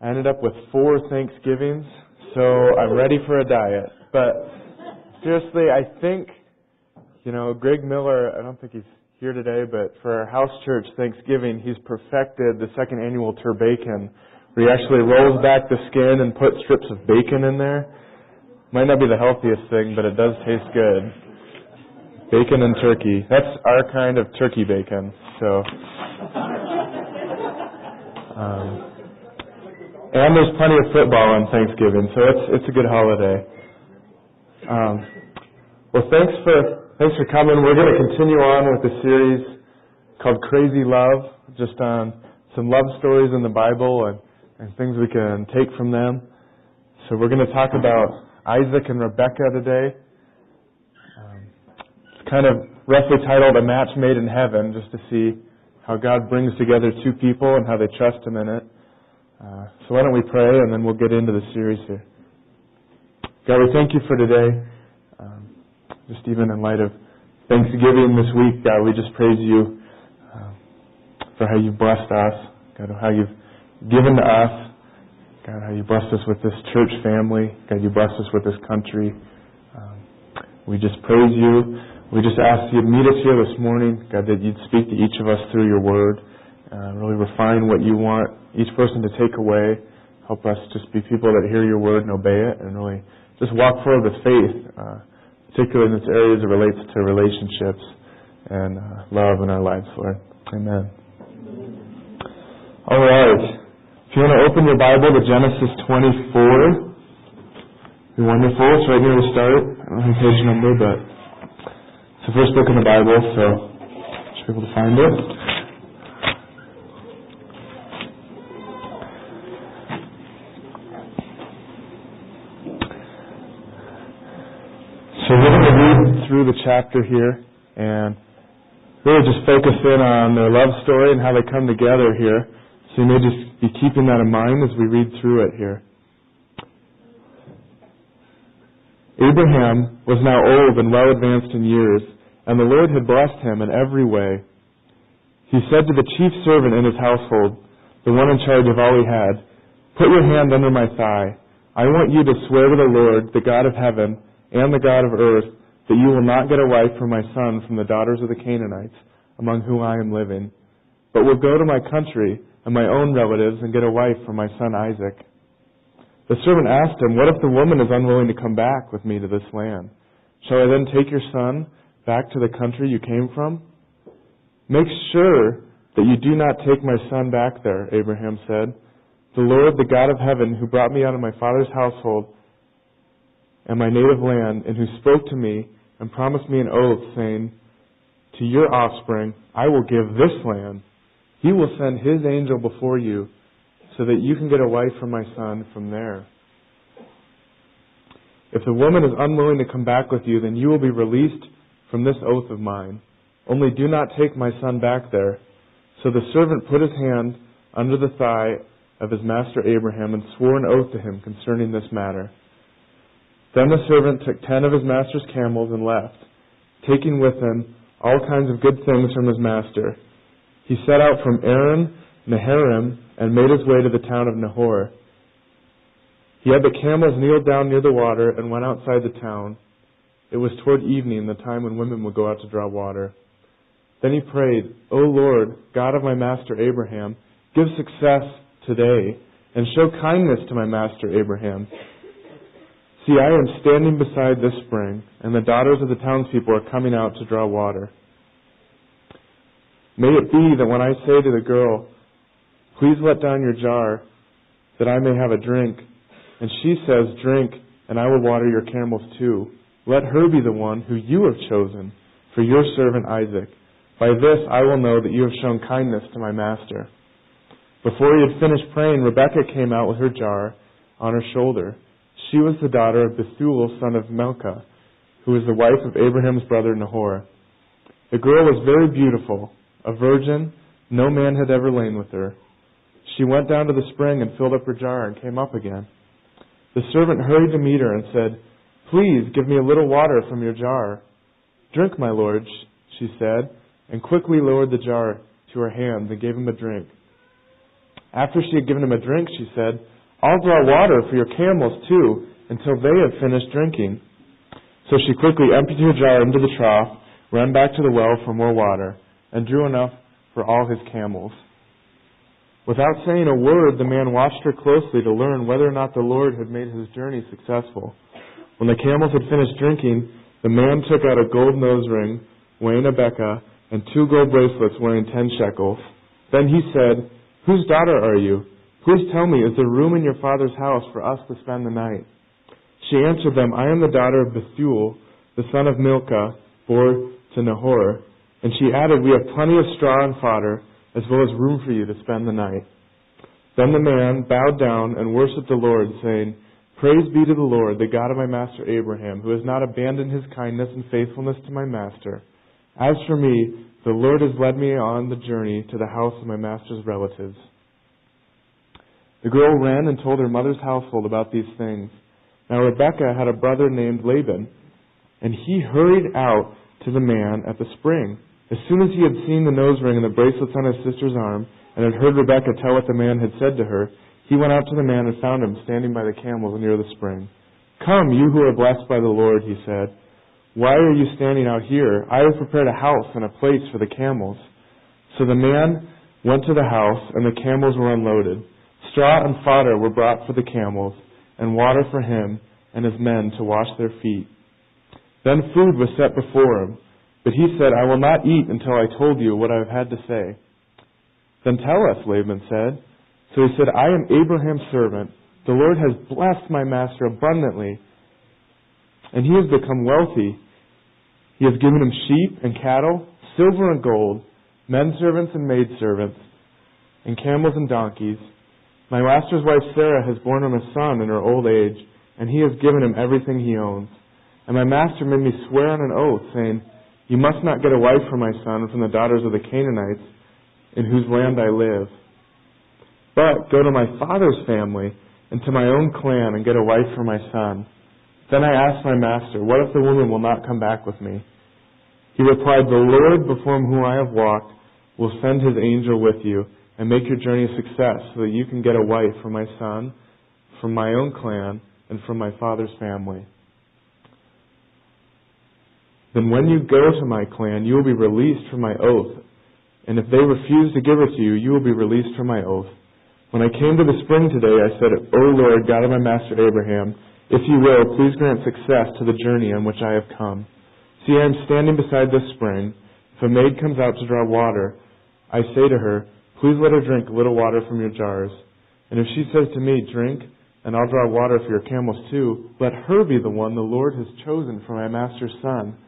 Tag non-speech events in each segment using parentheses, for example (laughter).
I ended up with four Thanksgivings, so I'm ready for a diet. But seriously, I think, you know, Greg Miller, I don't think he's here today, but for our house church Thanksgiving, he's perfected the second annual turbacon, where he actually rolls back the skin and puts strips of bacon in there. Might not be the healthiest thing, but it does taste good. Bacon and turkey. That's our kind of turkey bacon. So um, and there's plenty of football on Thanksgiving, so it's it's a good holiday. Um, well, thanks for thanks for coming. We're going to continue on with the series called Crazy Love, just on some love stories in the Bible and, and things we can take from them. So we're going to talk about Isaac and Rebekah today. Um, it's kind of roughly titled "A Match Made in Heaven," just to see how God brings together two people and how they trust Him in it. Uh, so why don't we pray and then we'll get into the series here. God, we thank you for today. Um, just even in light of Thanksgiving this week, God, we just praise you uh, for how you've blessed us, God, how you've given to us, God, how you blessed us with this church family, God, you blessed us with this country. Um, we just praise you. We just ask you to meet us here this morning, God, that you'd speak to each of us through your word, uh, really refine what you want each person to take away. Help us just be people that hear your word and obey it, and really just walk forward with faith, uh, particularly in this area as it relates to relationships and uh, love in our lives, Lord. Amen. All right. If you want to open your Bible to Genesis 24, be wonderful. It's right near the start. I don't have page number, but it's the first book in the Bible, so should be able to find it. So we're going to read through the chapter here and really just focus in on their love story and how they come together here. So you may just be keeping that in mind as we read through it here. Abraham was now old and well advanced in years, and the Lord had blessed him in every way. He said to the chief servant in his household, the one in charge of all he had, Put your hand under my thigh. I want you to swear to the Lord, the God of heaven and the God of earth, that you will not get a wife for my son from the daughters of the Canaanites, among whom I am living, but will go to my country and my own relatives and get a wife for my son Isaac. The servant asked him, What if the woman is unwilling to come back with me to this land? Shall I then take your son back to the country you came from? Make sure that you do not take my son back there, Abraham said. The Lord, the God of heaven, who brought me out of my father's household and my native land, and who spoke to me and promised me an oath, saying, To your offspring I will give this land. He will send his angel before you so that you can get a wife for my son from there. If the woman is unwilling to come back with you, then you will be released from this oath of mine. Only do not take my son back there. So the servant put his hand under the thigh of his master Abraham and swore an oath to him concerning this matter. Then the servant took ten of his master's camels and left, taking with him all kinds of good things from his master. He set out from Aram Naharaim and made his way to the town of Nahor. He had the camels kneel down near the water and went outside the town. It was toward evening, the time when women would go out to draw water. Then he prayed, O Lord, God of my master Abraham, give success today and show kindness to my master Abraham. See, I am standing beside this spring, and the daughters of the townspeople are coming out to draw water. May it be that when I say to the girl, Please let down your jar that I may have a drink. And she says, Drink, and I will water your camels too. Let her be the one who you have chosen for your servant Isaac. By this I will know that you have shown kindness to my master. Before he had finished praying, Rebekah came out with her jar on her shoulder. She was the daughter of Bethuel, son of Milcah, who was the wife of Abraham's brother Nahor. The girl was very beautiful, a virgin, no man had ever lain with her. She went down to the spring and filled up her jar and came up again. The servant hurried to meet her and said, Please give me a little water from your jar. Drink, my lord, she said, and quickly lowered the jar to her hands and gave him a drink. After she had given him a drink, she said, I'll draw water for your camels too, until they have finished drinking. So she quickly emptied her jar into the trough, ran back to the well for more water, and drew enough for all his camels. Without saying a word, the man watched her closely to learn whether or not the Lord had made his journey successful. When the camels had finished drinking, the man took out a gold nose ring, weighing a beka, and two gold bracelets weighing ten shekels. Then he said, Whose daughter are you? Please tell me, is there room in your father's house for us to spend the night? She answered them, I am the daughter of Bethuel, the son of Milcah, born to Nahor. And she added, We have plenty of straw and fodder, as well as room for you to spend the night. Then the man bowed down and worshipped the Lord, saying, Praise be to the Lord, the God of my master Abraham, who has not abandoned his kindness and faithfulness to my master. As for me, the Lord has led me on the journey to the house of my master's relatives. The girl ran and told her mother's household about these things. Now Rebekah had a brother named Laban, and he hurried out to the man at the spring. As soon as he had seen the nose ring and the bracelets on his sister's arm, and had heard Rebekah tell what the man had said to her, he went out to the man and found him standing by the camels near the spring. Come, you who are blessed by the Lord, he said. Why are you standing out here? I have prepared a house and a place for the camels. So the man went to the house, and the camels were unloaded. Straw and fodder were brought for the camels, and water for him and his men to wash their feet. Then food was set before him, but he said, I will not eat until I told you what I have had to say. Then tell us, Laban said. So he said, I am Abraham's servant. The Lord has blessed my master abundantly, and he has become wealthy. He has given him sheep and cattle, silver and gold, men servants and maid servants, and camels and donkeys. My master's wife Sarah has borne him a son in her old age, and he has given him everything he owns. And my master made me swear on an oath, saying, You must not get a wife for my son from the daughters of the Canaanites, in whose land I live. But go to my father's family and to my own clan and get a wife for my son. Then I asked my master, What if the woman will not come back with me? He replied, The Lord before whom I have walked will send his angel with you and make your journey a success so that you can get a wife for my son, from my own clan, and from my father's family. Then when you go to my clan, you will be released from my oath. And if they refuse to give it to you, you will be released from my oath. When I came to the spring today, I said, O Lord, God of my master Abraham, if you will, please grant success to the journey on which I have come. See, I am standing beside this spring. If a maid comes out to draw water, I say to her, Please let her drink a little water from your jars. And if she says to me, Drink, and I'll draw water for your camels too, let her be the one the Lord has chosen for my master's son.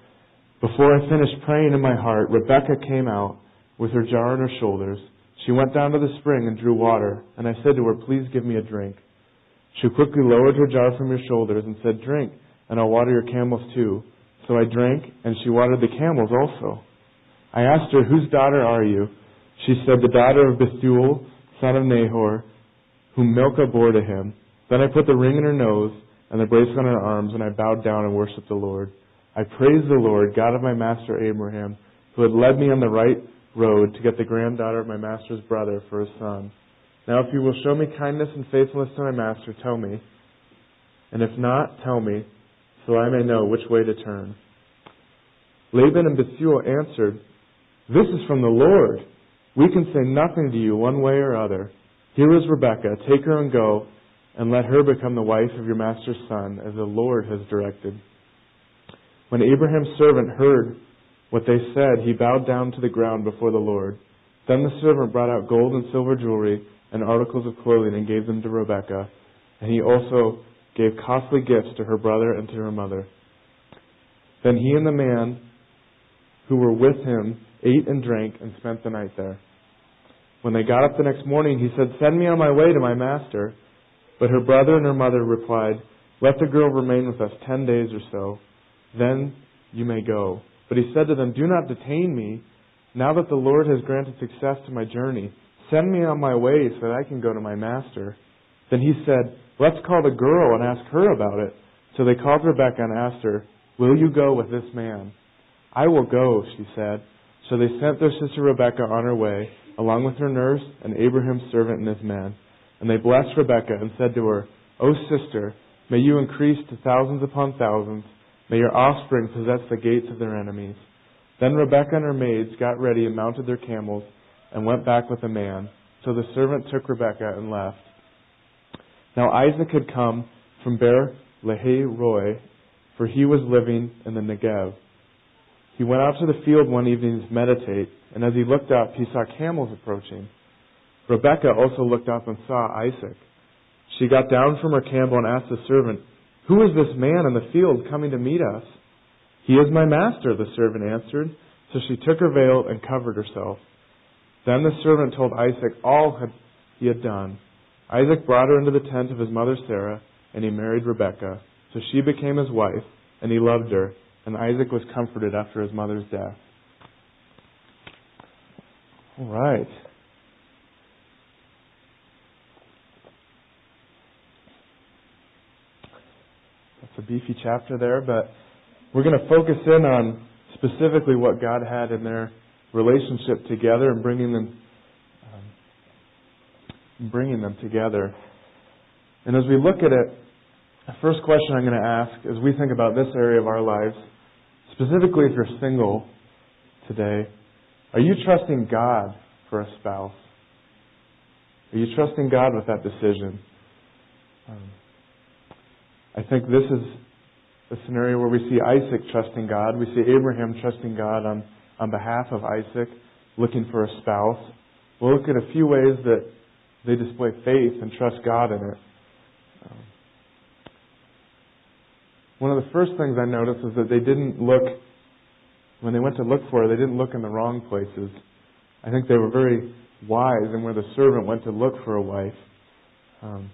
Before I finished praying in my heart, Rebekah came out with her jar on her shoulders. She went down to the spring and drew water, and I said to her, Please give me a drink. She quickly lowered her jar from her shoulders and said, Drink, and I'll water your camels too. So I drank, and she watered the camels also. I asked her, Whose daughter are you? She said, The daughter of Bethuel, son of Nahor, whom Milcah bore to him. Then I put the ring in her nose and the bracelet on her arms, and I bowed down and worshipped the Lord. I praised the Lord, God of my master Abraham, who had led me on the right road to get the granddaughter of my master's brother for his son. Now, if you will show me kindness and faithfulness to my master, tell me. And if not, tell me, so I may know which way to turn. Laban and Bethuel answered, This is from the Lord. We can say nothing to you one way or other. Here is Rebekah. Take her and go, and let her become the wife of your master's son, as the Lord has directed. When Abraham's servant heard what they said, he bowed down to the ground before the Lord. Then the servant brought out gold and silver jewelry and articles of clothing and gave them to Rebekah. And he also gave costly gifts to her brother and to her mother. Then he and the man who were with him ate and drank and spent the night there. When they got up the next morning, he said, Send me on my way to my master. But her brother and her mother replied, Let the girl remain with us ten days or so. Then you may go. But he said to them, Do not detain me. Now that the Lord has granted success to my journey, send me on my way so that I can go to my master. Then he said, Let's call the girl and ask her about it. So they called Rebekah and asked her, Will you go with this man? I will go, she said. So they sent their sister Rebekah on her way, along with her nurse and Abraham's servant and his men. And they blessed Rebekah and said to her, O sister, may you increase to thousands upon thousands. May your offspring possess the gates of their enemies. Then Rebekah and her maids got ready and mounted their camels and went back with the man. So the servant took Rebekah and left. Now Isaac had come from Beer Lahai Roi, for he was living in the Negev. He went out to the field one evening to meditate, and as he looked up, he saw camels approaching. Rebekah also looked up and saw Isaac. She got down from her camel and asked the servant, Who is this man in the field coming to meet us? He is my master, the servant answered. So she took her veil and covered herself. Then the servant told Isaac all he had done. Isaac brought her into the tent of his mother Sarah, and he married Rebekah. So she became his wife, and he loved her, and Isaac was comforted after his mother's death. All right. That's a beefy chapter there, but we're going to focus in on specifically what God had in their relationship together and bringing them um, bringing them together. And as we look at it, the first question I'm going to ask as we think about this area of our lives, specifically if you're single today, are you trusting God for a spouse? Are you trusting God with that decision? Um, I think this is a scenario where we see Isaac trusting God. We see Abraham trusting God on, on behalf of Isaac, looking for a spouse. We'll look at a few ways that they display faith and trust God in it. Um, one of the first things I noticed is that they didn't look, when they went to look for her, they didn't look in the wrong places. I think they were very wise in where the servant went to look for a wife. Um,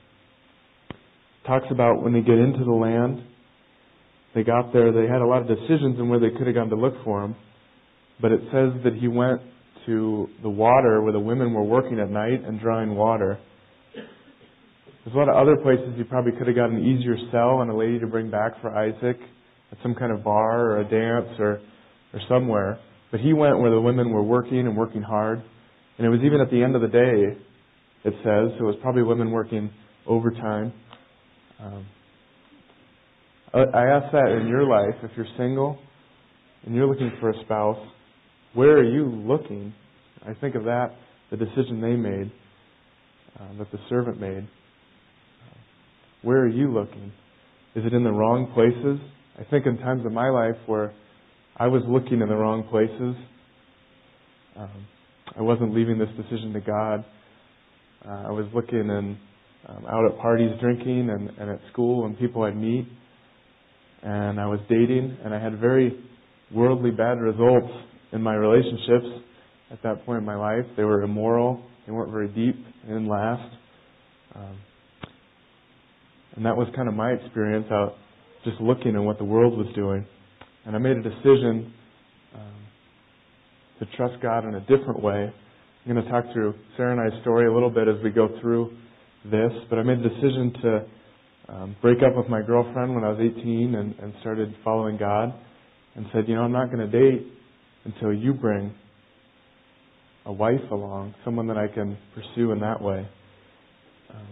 talks about when they get into the land, they got there, they had a lot of decisions in where they could have gone to look for him. But it says that he went to the water where the women were working at night and drawing water. There's a lot of other places he probably could have got an easier sell and a lady to bring back for Isaac at some kind of bar or a dance or, or somewhere. But he went where the women were working and working hard. And it was even at the end of the day, it says. So it was probably women working overtime. Um, I ask that in your life, if you're single and you're looking for a spouse, where are you looking? I think of that, the decision they made, uh, that the servant made. Where are you looking? Is it in the wrong places? I think in times of my life where I was looking in the wrong places, um, I wasn't leaving this decision to God. Uh, I was looking and um, out at parties drinking and, and at school and people I'd meet. And I was dating and I had very worldly bad results in my relationships at that point in my life. They were immoral. They weren't very deep. They didn't last. Um, and that was kind of my experience out just looking at what the world was doing. And I made a decision um, to trust God in a different way. I'm going to talk through Sarah and I's story a little bit as we go through this, but I made a decision to um, break up with my girlfriend when I was 18 and, and started following God and said, you know, I'm not going to date until you bring a wife along, someone that I can pursue in that way. Um,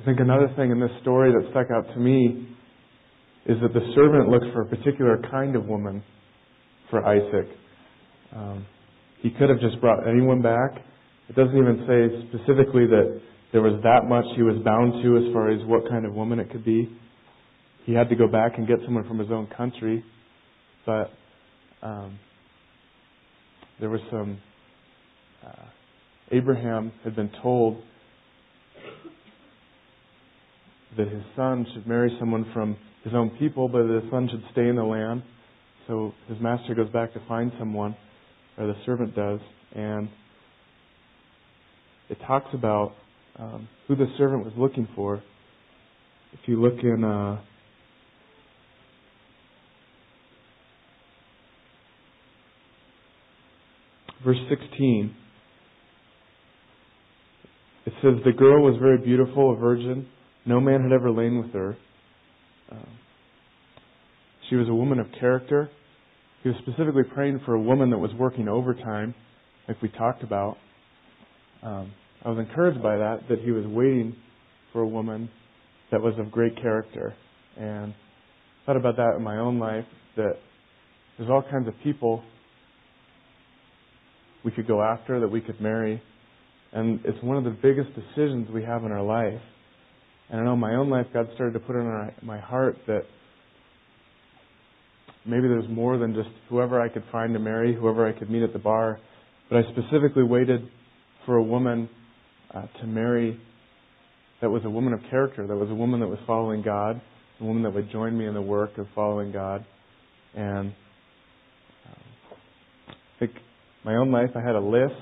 I think another thing in this story that stuck out to me is that the servant looked for a particular kind of woman for Isaac. Um, he could have just brought anyone back. It doesn't even say specifically that there was that much he was bound to as far as what kind of woman it could be. He had to go back and get someone from his own country. But um, there was some. Uh, Abraham had been told that his son should marry someone from his own people, but the son should stay in the land. So his master goes back to find someone, or the servant does, and it talks about um, who the servant was looking for. If you look in uh, verse 16, it says, The girl was very beautiful, a virgin. No man had ever lain with her. Um, she was a woman of character. he was specifically praying for a woman that was working overtime, like we talked about. Um, I was encouraged by that, that he was waiting for a woman that was of great character. And thought about that in my own life, that there's all kinds of people we could go after, that we could marry. And it's one of the biggest decisions we have in our life. And I know in my own life, God started to put it in my heart that maybe there's more than just whoever I could find to marry, whoever I could meet at the bar. But I specifically waited for a woman uh, to marry that was a woman of character, that was a woman that was following God, a woman that would join me in the work of following God. And um, I think my own life, I had a list.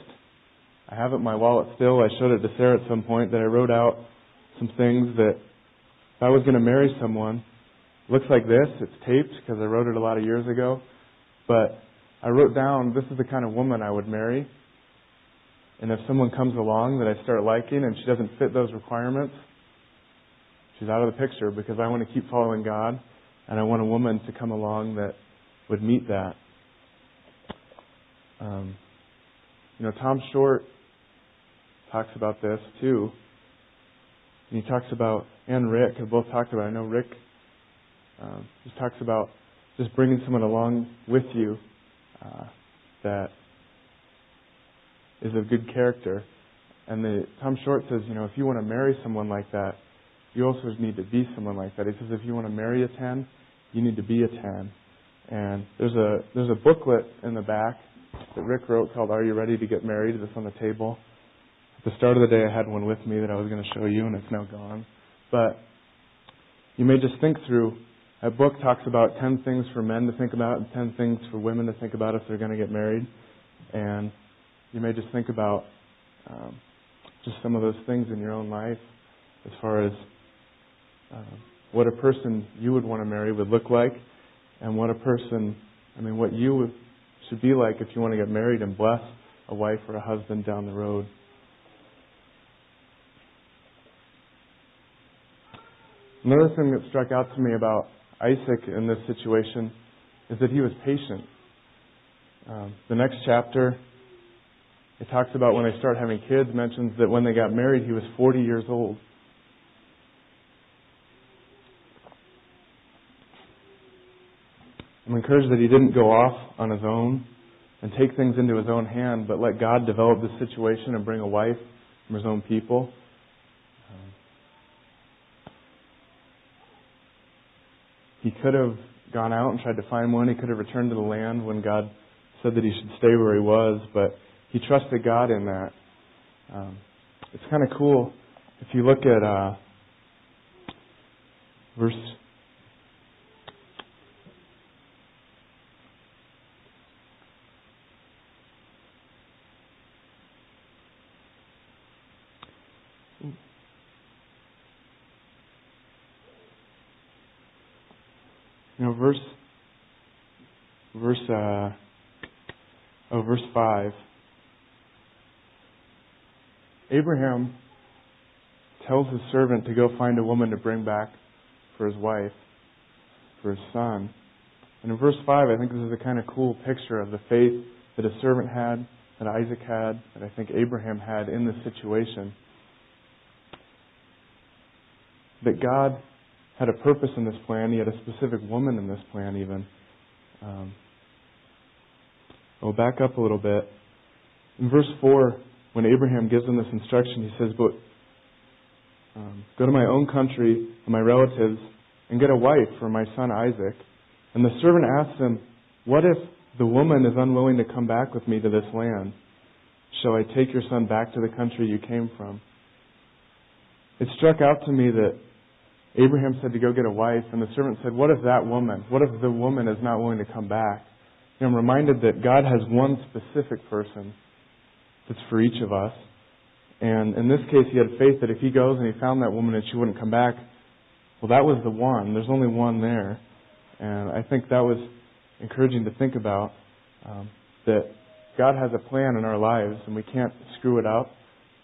I have it in my wallet still. I showed it to Sarah at some point that I wrote out some things that if I was going to marry someone, looks like this. It's taped because I wrote it a lot of years ago. But I wrote down this is the kind of woman I would marry. And if someone comes along that I start liking and she doesn't fit those requirements, she's out of the picture because I want to keep following God and I want a woman to come along that would meet that. Um, you know, Tom Short talks about this too. And he talks about, and Rick have both talked about. I know Rick um, just talks about just bringing someone along with you uh, that is of good character. And the, Tom Short says, you know, if you want to marry someone like that, you also need to be someone like that. He says, if you want to marry a 10, you need to be a 10. And there's a there's a booklet in the back that Rick wrote called "Are You Ready to Get Married?" That's on the table. At the start of the day, I had one with me that I was going to show you, and it's now gone. But you may just think through that book talks about 10 things for men to think about and 10 things for women to think about if they're going to get married. And you may just think about um, just some of those things in your own life as far as uh, what a person you would want to marry would look like and what a person, I mean, what you would, should be like if you want to get married and bless a wife or a husband down the road. Another thing that struck out to me about Isaac in this situation is that he was patient. Um, the next chapter, it talks about when they start having kids, mentions that when they got married, he was 40 years old. I'm encouraged that he didn't go off on his own and take things into his own hand, but let God develop the situation and bring a wife from his own people. He could have gone out and tried to find one. He could have returned to the land when God said that he should stay where he was, but he trusted God in that. Um, it's kind of cool if you look at uh, verse. You know, verse verse uh, oh, verse five. Abraham tells his servant to go find a woman to bring back for his wife, for his son. And in verse 5, I think this is a kind of cool picture of the faith that a servant had, that Isaac had, that I think Abraham had in this situation. That God had a purpose in this plan. He had a specific woman in this plan, even. Um, I'll back up a little bit. In verse 4, when Abraham gives him this instruction, he says, But um, go to my own country and my relatives and get a wife for my son Isaac. And the servant asks him, What if the woman is unwilling to come back with me to this land? Shall I take your son back to the country you came from? It struck out to me that Abraham said to go get a wife, and the servant said, What if that woman, what if the woman is not willing to come back? And I'm reminded that God has one specific person that's for each of us. And in this case, he had faith that if he goes and he found that woman and she wouldn't come back, well, that was the one. There's only one there. And I think that was encouraging to think about um, that God has a plan in our lives, and we can't screw it up.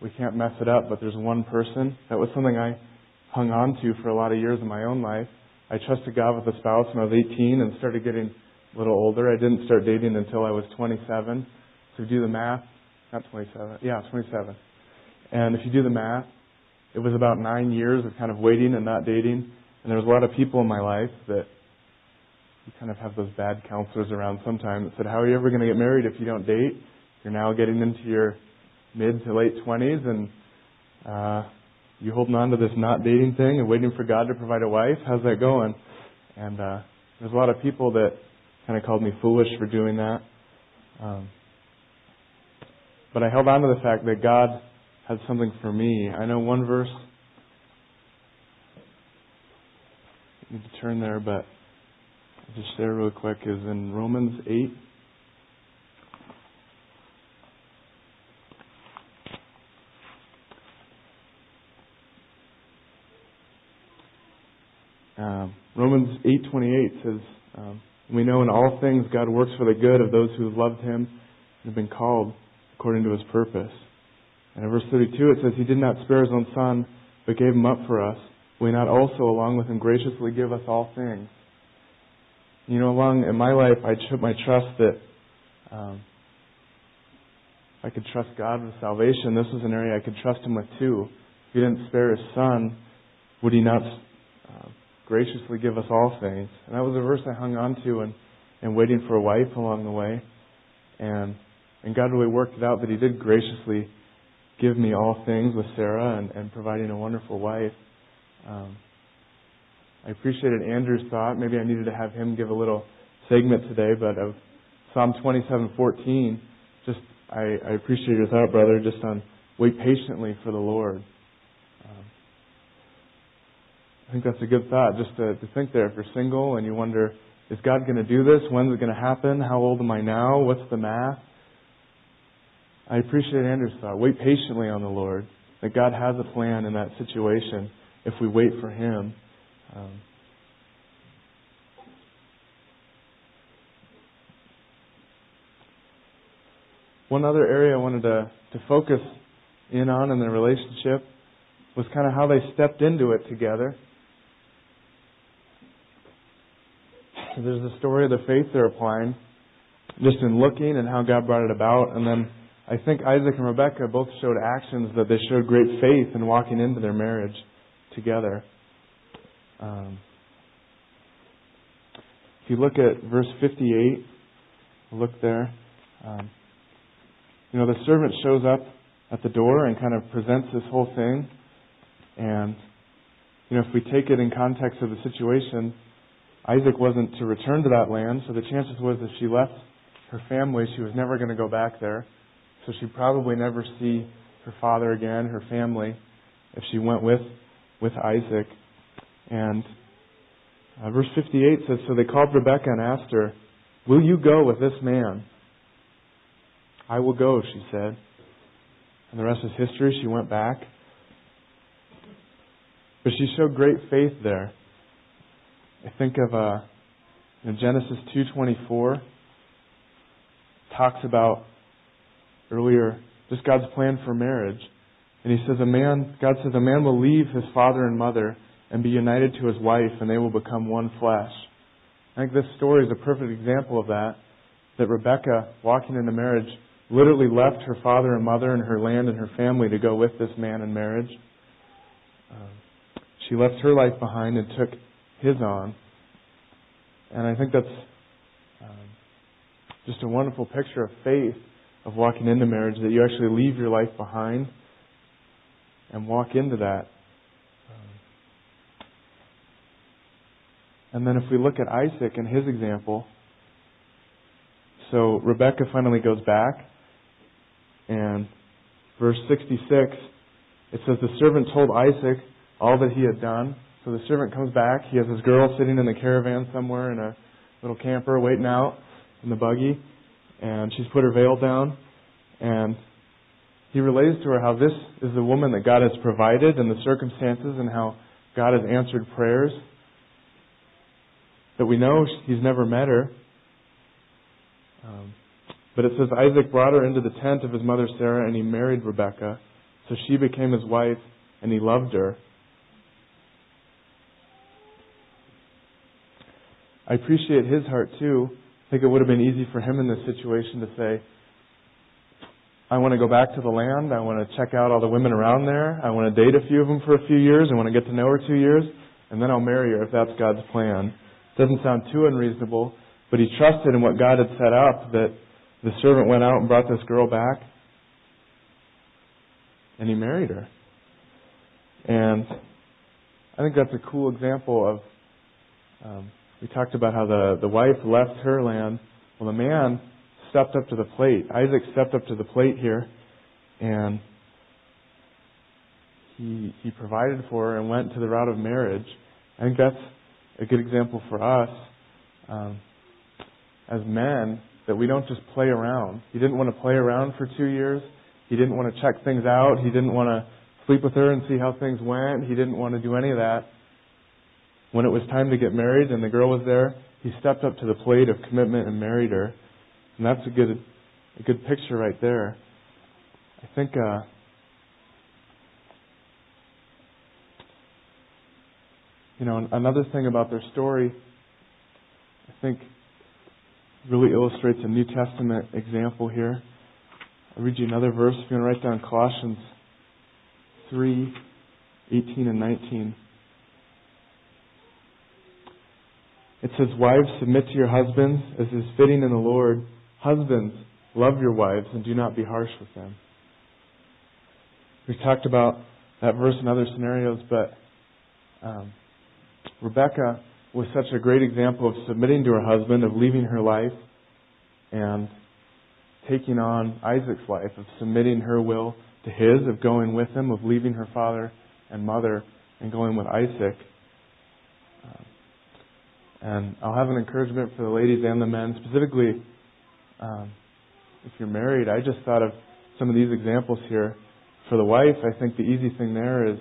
We can't mess it up, but there's one person. That was something I hung on to for a lot of years in my own life. I trusted God with a spouse when I was 18 and started getting a little older. I didn't start dating until I was 27. So do the math, not 27, yeah, 27. And if you do the math, it was about nine years of kind of waiting and not dating. And there was a lot of people in my life that you kind of have those bad counselors around sometimes that said, How are you ever going to get married if you don't date? You're now getting into your mid to late 20s and uh, you holding on to this not dating thing and waiting for God to provide a wife. How's that going? And uh, there's a lot of people that kind of called me foolish for doing that. Um, but I held on to the fact that God had something for me. I know one verse. I need to turn there, but I'll just share real quick is in Romans 8. Um, Romans 8:28 says, um, "We know in all things God works for the good of those who have loved Him and have been called according to His purpose." And in verse 32 it says, He did not spare His own Son, but gave Him up for us. Will He not also, along with Him, graciously give us all things? You know, along in my life, I put my trust that um, I could trust God with salvation. This was an area I could trust Him with too. If He didn't spare His Son, would He not uh, graciously give us all things? And that was a verse I hung on to and, and waiting for a wife along the way. And, and God really worked it out that He did graciously give me all things with Sarah and, and providing a wonderful wife. Um, I appreciated Andrew's thought. Maybe I needed to have him give a little segment today, but of Psalm 27:14, just I, I appreciate your thought, brother, just on wait patiently for the Lord. Um, I think that's a good thought, just to, to think there. If you're single and you wonder, is God going to do this? When's it going to happen? How old am I now? What's the math? I appreciate Andrew's thought. Wait patiently on the Lord. That God has a plan in that situation if we wait for Him. Um, one other area I wanted to, to focus in on in the relationship was kind of how they stepped into it together. There's the story of the faith they're applying, just in looking and how God brought it about, and then I think Isaac and Rebekah both showed actions that they showed great faith in walking into their marriage together. Um, if you look at verse 58, look there. Um, you know, the servant shows up at the door and kind of presents this whole thing. And, you know, if we take it in context of the situation, Isaac wasn't to return to that land, so the chances was if she left her family, she was never going to go back there. So she'd probably never see her father again, her family, if she went with, with Isaac. And uh, verse 58 says, So they called Rebekah and asked her, Will you go with this man? I will go, she said. And the rest is history. She went back. But she showed great faith there. I think of uh, in Genesis 2.24 talks about earlier, just God's plan for marriage. And he says a man, God says a man will leave his father and mother and be united to his wife and they will become one flesh. I think this story is a perfect example of that. That Rebekah, walking into marriage, literally left her father and mother and her land and her family to go with this man in marriage. Um, she left her life behind and took his on. And I think that's um, just a wonderful picture of faith of walking into marriage that you actually leave your life behind and walk into that. And then if we look at Isaac and his example, so Rebekah finally goes back, and verse 66, it says, The servant told Isaac all that he had done. So the servant comes back. He has his girl sitting in the caravan somewhere in a little camper waiting out in the buggy and she's put her veil down, and he relates to her how this is the woman that God has provided and the circumstances and how God has answered prayers. That we know he's never met her. Um, but it says Isaac brought her into the tent of his mother Sarah and he married Rebekah. So she became his wife and he loved her. I appreciate his heart too I think it would have been easy for him in this situation to say, I want to go back to the land. I want to check out all the women around there. I want to date a few of them for a few years. I want to get to know her two years, and then I'll marry her if that's God's plan. Doesn't sound too unreasonable, but he trusted in what God had set up that the servant went out and brought this girl back, and he married her. And I think that's a cool example of. Um, we talked about how the the wife left her land. Well, the man stepped up to the plate. Isaac stepped up to the plate here, and he he provided for her and went to the route of marriage. I think that's a good example for us um, as men that we don't just play around. He didn't want to play around for two years. He didn't want to check things out. He didn't want to sleep with her and see how things went. He didn't want to do any of that. When it was time to get married and the girl was there, he stepped up to the plate of commitment and married her. And that's a good a good picture right there. I think uh, you know another thing about their story I think really illustrates a New Testament example here. I'll read you another verse. If you want to write down Colossians 3, 18 and 19. It says, Wives, submit to your husbands as is fitting in the Lord. Husbands, love your wives and do not be harsh with them. We've talked about that verse in other scenarios, but um, Rebekah was such a great example of submitting to her husband, of leaving her life, and taking on Isaac's life, of submitting her will to his, of going with him, of leaving her father and mother and going with Isaac. And I'll have an encouragement for the ladies and the men, specifically um, if you're married. I just thought of some of these examples here. For the wife, I think the easy thing there is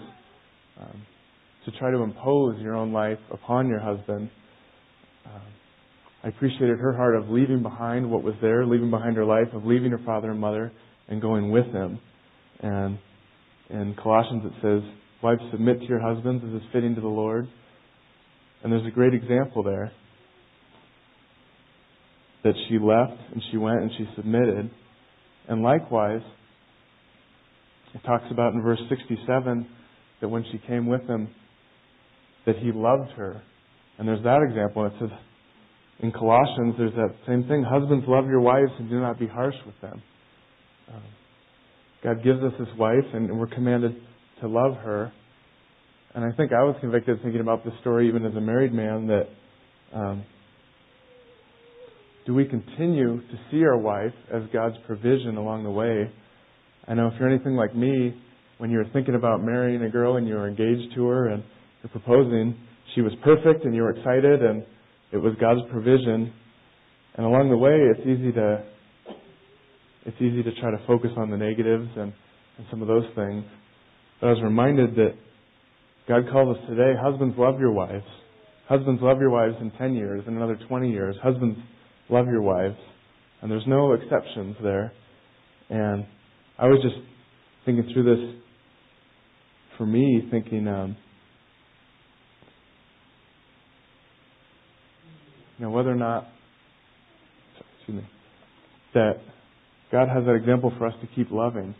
um, to try to impose your own life upon your husband. Um, I appreciated her heart of leaving behind what was there, leaving behind her life, of leaving her father and mother and going with him. And in Colossians it says, Wives, submit to your husbands as is fitting to the Lord. And there's a great example there that she left and she went and she submitted. And likewise, it talks about in verse 67 that when she came with him, that he loved her. And there's that example. It says in Colossians, there's that same thing. Husbands, love your wives and do not be harsh with them. Um, God gives us this wife, and we're commanded to love her. And I think I was convicted thinking about this story even as a married man that um, do we continue to see our wife as God's provision along the way? I know if you're anything like me, when you were thinking about marrying a girl and you were engaged to her and you're proposing, she was perfect and you were excited and it was God's provision. And along the way, it's easy to it's easy to try to focus on the negatives and, and some of those things. But I was reminded that God calls us today, husbands love your wives. Husbands love your wives in 10 years, in another 20 years. Husbands love your wives. And there's no exceptions there. And I was just thinking through this for me, thinking, um, you know, whether or not, excuse me, that God has that example for us to keep loving.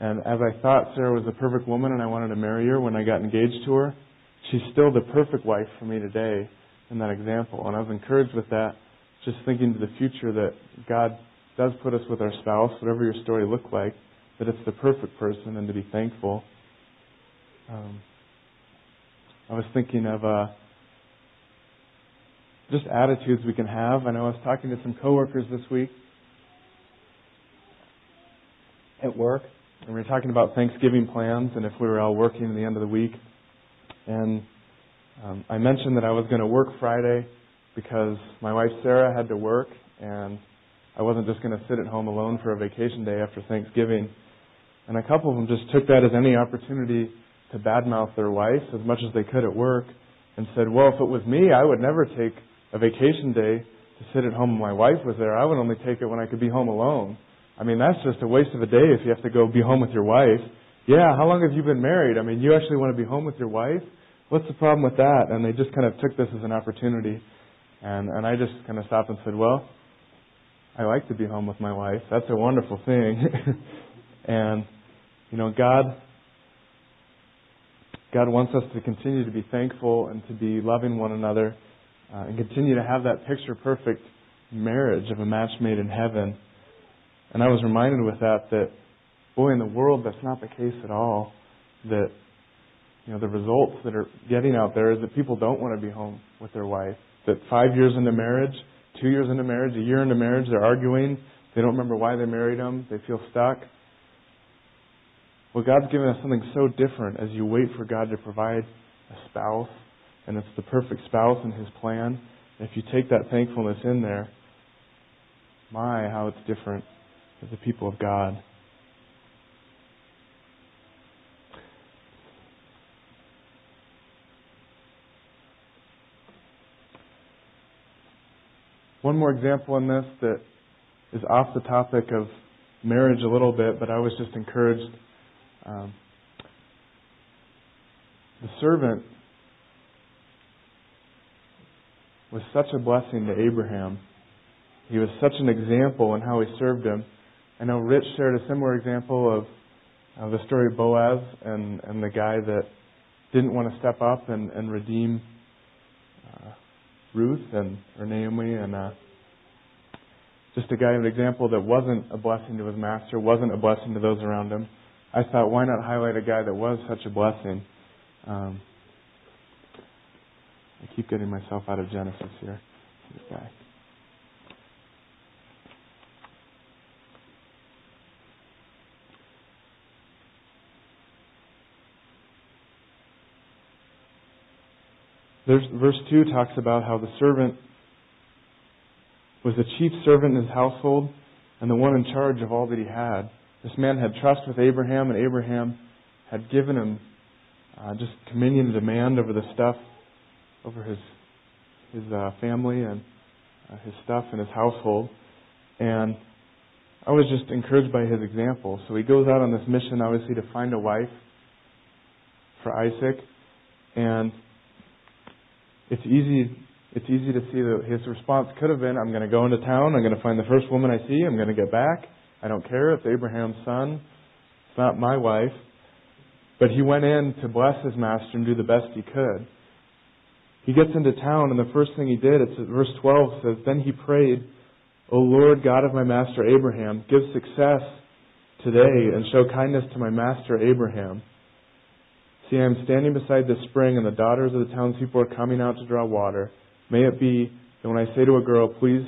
And as I thought Sarah was the perfect woman and I wanted to marry her when I got engaged to her, she's still the perfect wife for me today in that example. And I was encouraged with that just thinking to the future that God does put us with our spouse, whatever your story looked like, that it's the perfect person and to be thankful. Um, I was thinking of uh, just attitudes we can have. I know I was talking to some coworkers this week at work, and we were talking about Thanksgiving plans and if we were all working at the end of the week. And um, I mentioned that I was going to work Friday because my wife Sarah had to work and I wasn't just going to sit at home alone for a vacation day after Thanksgiving. And a couple of them just took that as any opportunity to badmouth their wife as much as they could at work and said, well, if it was me, I would never take a vacation day to sit at home when my wife was there. I would only take it when I could be home alone. I mean, that's just a waste of a day if you have to go be home with your wife. Yeah, how long have you been married? I mean, you actually want to be home with your wife? What's the problem with that? And they just kind of took this as an opportunity and, and I just kind of stopped and said, well, I like to be home with my wife. That's a wonderful thing. (laughs) and you know, God God wants us to continue to be thankful and to be loving one another uh, and continue to have that picture perfect marriage of a match made in heaven. And I was reminded with that that, boy, in the world, that's not the case at all. That, you know, the results that are getting out there is that people don't want to be home with their wife. That five years into marriage, two years into marriage, a year into marriage, they're arguing. They don't remember why they married them. They feel stuck. Well, God's given us something so different as you wait for God to provide a spouse, and it's the perfect spouse in His plan. If you take that thankfulness in there, my, how it's different as the people of God. One more example in this that is off the topic of marriage a little bit, but I was just encouraged. Um, the servant was such a blessing to Abraham. He was such an example in how he served him. I know Rich shared a similar example of, of the story of Boaz and, and the guy that didn't want to step up and, and redeem uh, Ruth and or Naomi and uh, just a guy, an example that wasn't a blessing to his master, wasn't a blessing to those around him. I thought, why not highlight a guy that was such a blessing? Um, I keep getting myself out of Genesis here. This guy. There's, verse 2 talks about how the servant was the chief servant in his household and the one in charge of all that he had. This man had trust with Abraham, and Abraham had given him uh, just communion and demand over the stuff, over his his uh, family and uh, his stuff and his household. And I was just encouraged by his example. So he goes out on this mission, obviously, to find a wife for Isaac, and it's easy it's easy to see that his response could have been, I'm going to go into town, I'm going to find the first woman I see, I'm going to get back. I don't care, it's Abraham's son. It's not my wife. But he went in to bless his master and do the best he could. He gets into town, and the first thing he did, it's verse 12 says, Then he prayed, O Lord God of my master Abraham, give success today and show kindness to my master Abraham. See, I am standing beside the spring, and the daughters of the townspeople are coming out to draw water. May it be that when I say to a girl, Please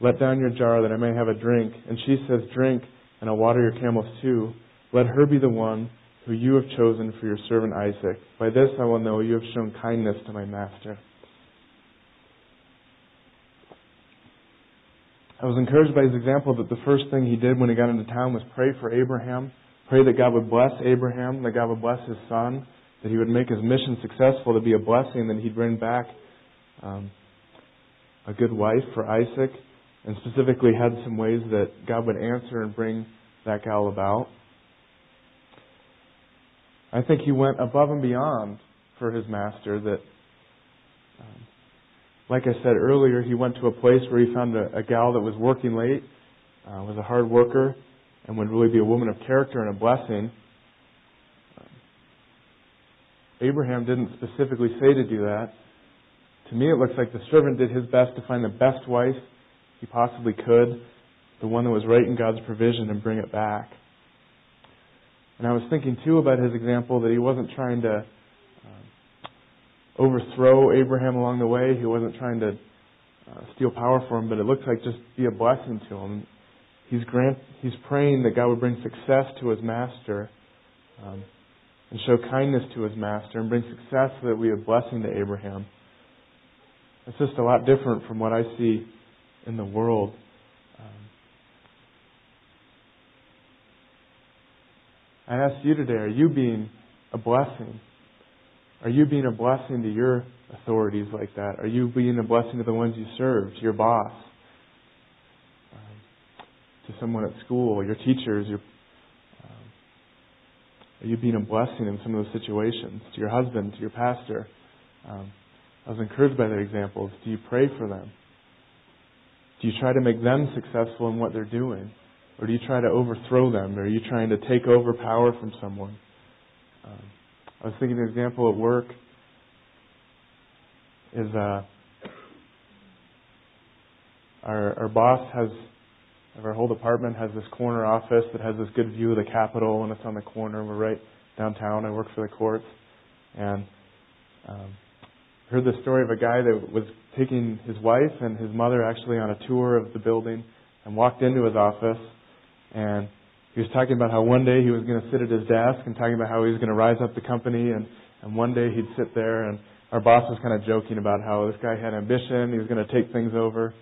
let down your jar that I may have a drink, and she says, Drink, and I'll water your camels too, let her be the one who you have chosen for your servant Isaac. By this I will know you have shown kindness to my master. I was encouraged by his example that the first thing he did when he got into town was pray for Abraham Pray that God would bless Abraham, that God would bless his son, that he would make his mission successful to be a blessing, that he'd bring back um, a good wife for Isaac, and specifically had some ways that God would answer and bring that gal about. I think he went above and beyond for his master. That, um, like I said earlier, he went to a place where he found a, a gal that was working late, uh, was a hard worker, and would really be a woman of character and a blessing. Abraham didn't specifically say to do that. To me, it looks like the servant did his best to find the best wife he possibly could, the one that was right in God's provision, and bring it back. And I was thinking too about his example that he wasn't trying to uh, overthrow Abraham along the way. He wasn't trying to uh, steal power from him, but it looked like just be a blessing to him. He's, grant, he's praying that God would bring success to his master um, and show kindness to his master and bring success so that we have blessing to Abraham. It's just a lot different from what I see in the world. Um, I ask you today, are you being a blessing? Are you being a blessing to your authorities like that? Are you being a blessing to the ones you serve, to your boss? To someone at school, your teachers, your um, are you being a blessing in some of those situations to your husband, to your pastor? Um, I was encouraged by their examples. Do you pray for them? Do you try to make them successful in what they're doing? Or do you try to overthrow them? Or are you trying to take over power from someone? Um, I was thinking an example at work is uh, our our boss has our whole department has this corner office that has this good view of the Capitol, and it's on the corner. We're right downtown. I work for the courts, and um, heard the story of a guy that was taking his wife and his mother actually on a tour of the building, and walked into his office, and he was talking about how one day he was going to sit at his desk and talking about how he was going to rise up the company and and one day he'd sit there and our boss was kind of joking about how this guy had ambition, he was going to take things over.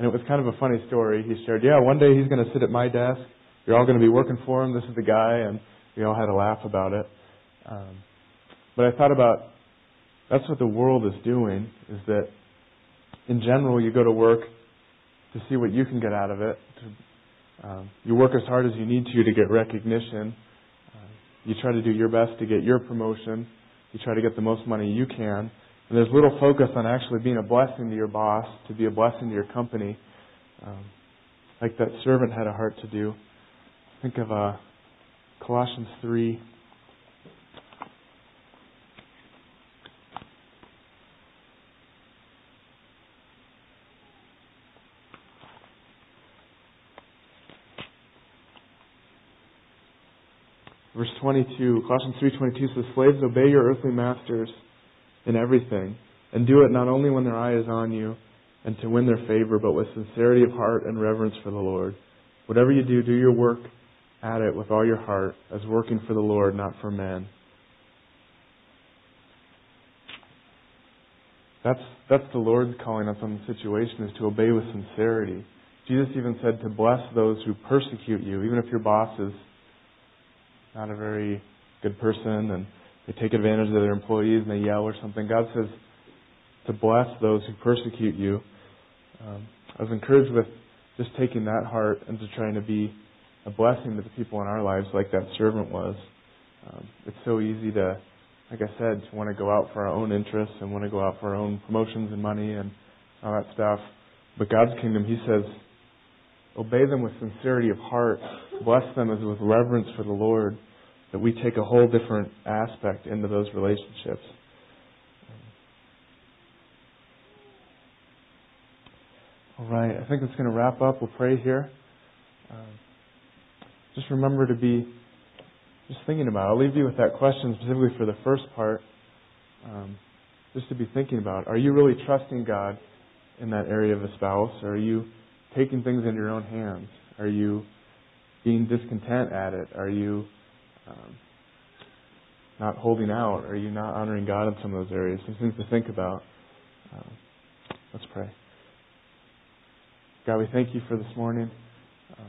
And it was kind of a funny story. He shared, yeah, one day he's going to sit at my desk. You're all going to be working for him. This is the guy. And we all had a laugh about it. Um, but I thought about that's what the world is doing, is that in general you go to work to see what you can get out of it. To, um, you work as hard as you need to to get recognition. Uh, you try to do your best to get your promotion. You try to get the most money you can. And there's little focus on actually being a blessing to your boss, to be a blessing to your company, um, like that servant had a heart to do. Think of uh, Colossians 3. Verse 22, Colossians 3.22 says, Slaves, obey your earthly masters in everything, and do it not only when their eye is on you and to win their favor, but with sincerity of heart and reverence for the Lord. Whatever you do, do your work at it with all your heart, as working for the Lord, not for men. That's, that's the Lord's calling us on the situation, is to obey with sincerity. Jesus even said to bless those who persecute you, even if your boss is not a very good person and they take advantage of their employees and they yell or something. God says to bless those who persecute you. Um, I was encouraged with just taking that heart and to trying to be a blessing to the people in our lives like that servant was. Um, it's so easy to, like I said, to want to go out for our own interests and want to go out for our own promotions and money and all that stuff. But God's kingdom, He says, obey them with sincerity of heart, bless them as with reverence for the Lord that we take a whole different aspect into those relationships. All right, I think that's going to wrap up. We'll pray here. Um, just remember to be just thinking about. It. I'll leave you with that question specifically for the first part. Um, just to be thinking about. Are you really trusting God in that area of a spouse? Or are you taking things into your own hands? Are you being discontent at it? Are you um, not holding out? Are you not honoring God in some of those areas? Some things to think about. Um, let's pray. God, we thank you for this morning. Um,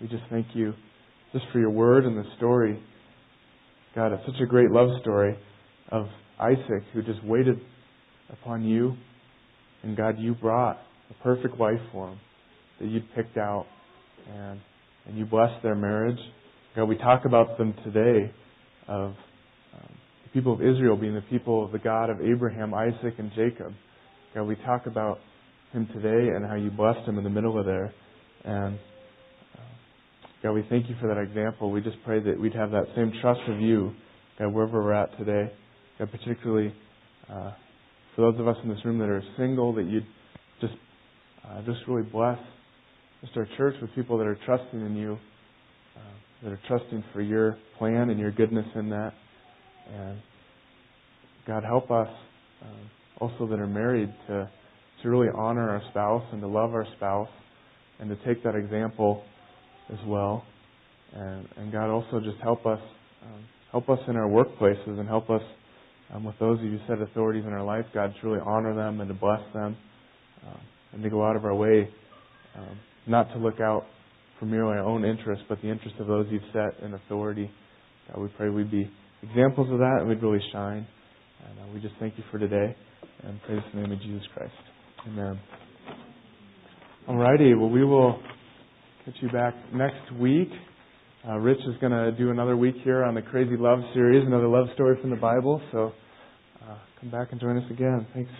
we just thank you just for your word and the story. God, it's such a great love story of Isaac who just waited upon you. And God, you brought a perfect wife for him that you'd picked out. And, and you blessed their marriage. God, we talk about them today of um, the people of Israel being the people of the God of Abraham, Isaac, and Jacob. God, we talk about him today and how you blessed him in the middle of there. And uh, God, we thank you for that example. We just pray that we'd have that same trust of you, God, wherever we're at today. God, particularly uh, for those of us in this room that are single, that you'd just uh, just really bless just our church with people that are trusting in you that are trusting for your plan and your goodness in that. And God, help us um, also that are married to to really honor our spouse and to love our spouse and to take that example as well. And, and God also just help us um, help us in our workplaces and help us um, with those of you set authorities in our life, God, to really honor them and to bless them um, and to go out of our way um, not to look out for merely our own interests, but the interests of those you've set in authority. God, we pray we'd be examples of that and we'd really shine. And uh, we just thank you for today and praise the name of Jesus Christ. Amen. Alrighty, well, we will catch you back next week. Uh, Rich is going to do another week here on the Crazy Love series, another love story from the Bible. So uh, come back and join us again. Thanks.